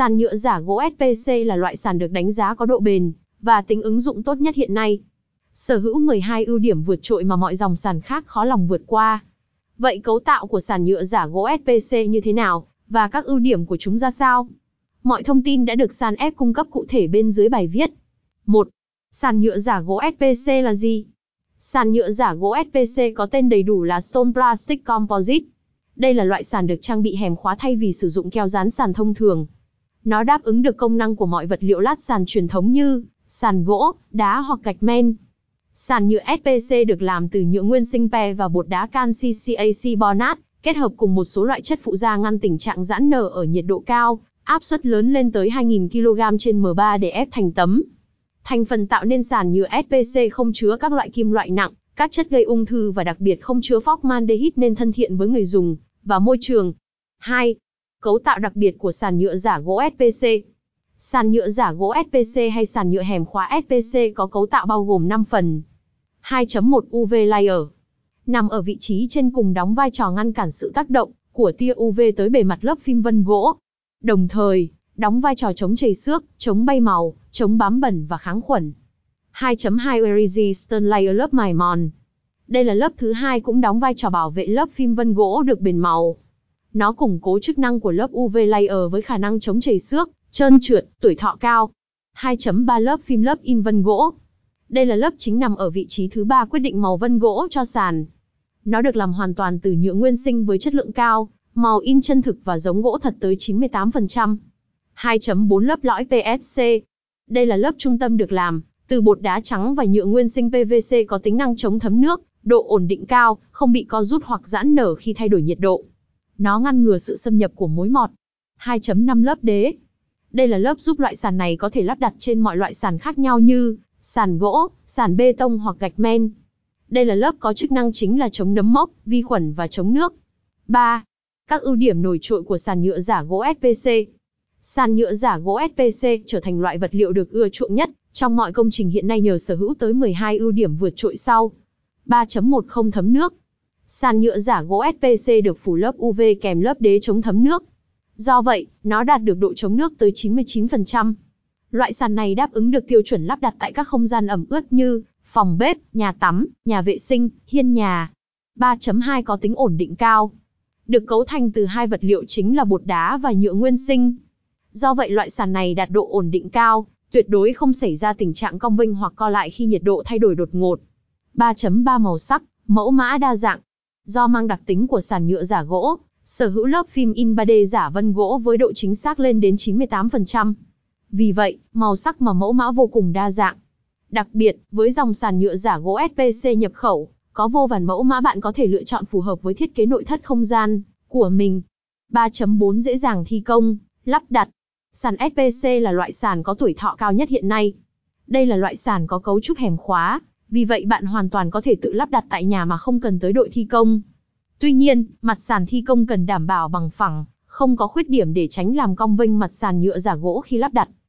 Sàn nhựa giả gỗ SPC là loại sàn được đánh giá có độ bền và tính ứng dụng tốt nhất hiện nay. Sở hữu 12 ưu điểm vượt trội mà mọi dòng sàn khác khó lòng vượt qua. Vậy cấu tạo của sàn nhựa giả gỗ SPC như thế nào và các ưu điểm của chúng ra sao? Mọi thông tin đã được sàn F cung cấp cụ thể bên dưới bài viết. 1. Sàn nhựa giả gỗ SPC là gì? Sàn nhựa giả gỗ SPC có tên đầy đủ là Stone Plastic Composite. Đây là loại sàn được trang bị hẻm khóa thay vì sử dụng keo dán sàn thông thường. Nó đáp ứng được công năng của mọi vật liệu lát sàn truyền thống như sàn gỗ, đá hoặc gạch men. Sàn nhựa SPC được làm từ nhựa nguyên sinh pe và bột đá canxi CAC bonat, kết hợp cùng một số loại chất phụ gia ngăn tình trạng giãn nở ở nhiệt độ cao, áp suất lớn lên tới 2.000 kg trên M3 để ép thành tấm. Thành phần tạo nên sàn nhựa SPC không chứa các loại kim loại nặng, các chất gây ung thư và đặc biệt không chứa formaldehyde nên thân thiện với người dùng và môi trường. 2. Cấu tạo đặc biệt của sàn nhựa giả gỗ SPC. Sàn nhựa giả gỗ SPC hay sàn nhựa hẻm khóa SPC có cấu tạo bao gồm 5 phần. 2.1 UV layer. Nằm ở vị trí trên cùng đóng vai trò ngăn cản sự tác động của tia UV tới bề mặt lớp phim vân gỗ. Đồng thời, đóng vai trò chống chảy xước, chống bay màu, chống bám bẩn và kháng khuẩn. 2.2 Resistant Layer lớp mài mòn. Đây là lớp thứ hai cũng đóng vai trò bảo vệ lớp phim vân gỗ được bền màu. Nó củng cố chức năng của lớp UV layer với khả năng chống chảy xước, trơn trượt, tuổi thọ cao. 2.3 lớp phim lớp in vân gỗ. Đây là lớp chính nằm ở vị trí thứ ba quyết định màu vân gỗ cho sàn. Nó được làm hoàn toàn từ nhựa nguyên sinh với chất lượng cao, màu in chân thực và giống gỗ thật tới 98%. 2.4 lớp lõi PSC. Đây là lớp trung tâm được làm từ bột đá trắng và nhựa nguyên sinh PVC có tính năng chống thấm nước, độ ổn định cao, không bị co rút hoặc giãn nở khi thay đổi nhiệt độ. Nó ngăn ngừa sự xâm nhập của mối mọt. 2.5 lớp đế. Đây là lớp giúp loại sàn này có thể lắp đặt trên mọi loại sàn khác nhau như sàn gỗ, sàn bê tông hoặc gạch men. Đây là lớp có chức năng chính là chống nấm mốc, vi khuẩn và chống nước. 3. Các ưu điểm nổi trội của sàn nhựa giả gỗ SPC. Sàn nhựa giả gỗ SPC trở thành loại vật liệu được ưa chuộng nhất trong mọi công trình hiện nay nhờ sở hữu tới 12 ưu điểm vượt trội sau. 3.1 không thấm nước. Sàn nhựa giả gỗ SPC được phủ lớp UV kèm lớp đế chống thấm nước. Do vậy, nó đạt được độ chống nước tới 99%. Loại sàn này đáp ứng được tiêu chuẩn lắp đặt tại các không gian ẩm ướt như phòng bếp, nhà tắm, nhà vệ sinh, hiên nhà. 3.2 có tính ổn định cao. Được cấu thành từ hai vật liệu chính là bột đá và nhựa nguyên sinh. Do vậy loại sàn này đạt độ ổn định cao, tuyệt đối không xảy ra tình trạng cong vênh hoặc co lại khi nhiệt độ thay đổi đột ngột. 3.3 màu sắc, mẫu mã đa dạng. Do mang đặc tính của sàn nhựa giả gỗ, sở hữu lớp phim in 3D giả vân gỗ với độ chính xác lên đến 98%. Vì vậy, màu sắc mà mẫu mã vô cùng đa dạng. Đặc biệt, với dòng sàn nhựa giả gỗ SPC nhập khẩu, có vô vàn mẫu mã bạn có thể lựa chọn phù hợp với thiết kế nội thất không gian của mình. 3.4 dễ dàng thi công, lắp đặt. Sàn SPC là loại sàn có tuổi thọ cao nhất hiện nay. Đây là loại sàn có cấu trúc hẻm khóa, vì vậy bạn hoàn toàn có thể tự lắp đặt tại nhà mà không cần tới đội thi công. Tuy nhiên, mặt sàn thi công cần đảm bảo bằng phẳng, không có khuyết điểm để tránh làm cong vênh mặt sàn nhựa giả gỗ khi lắp đặt.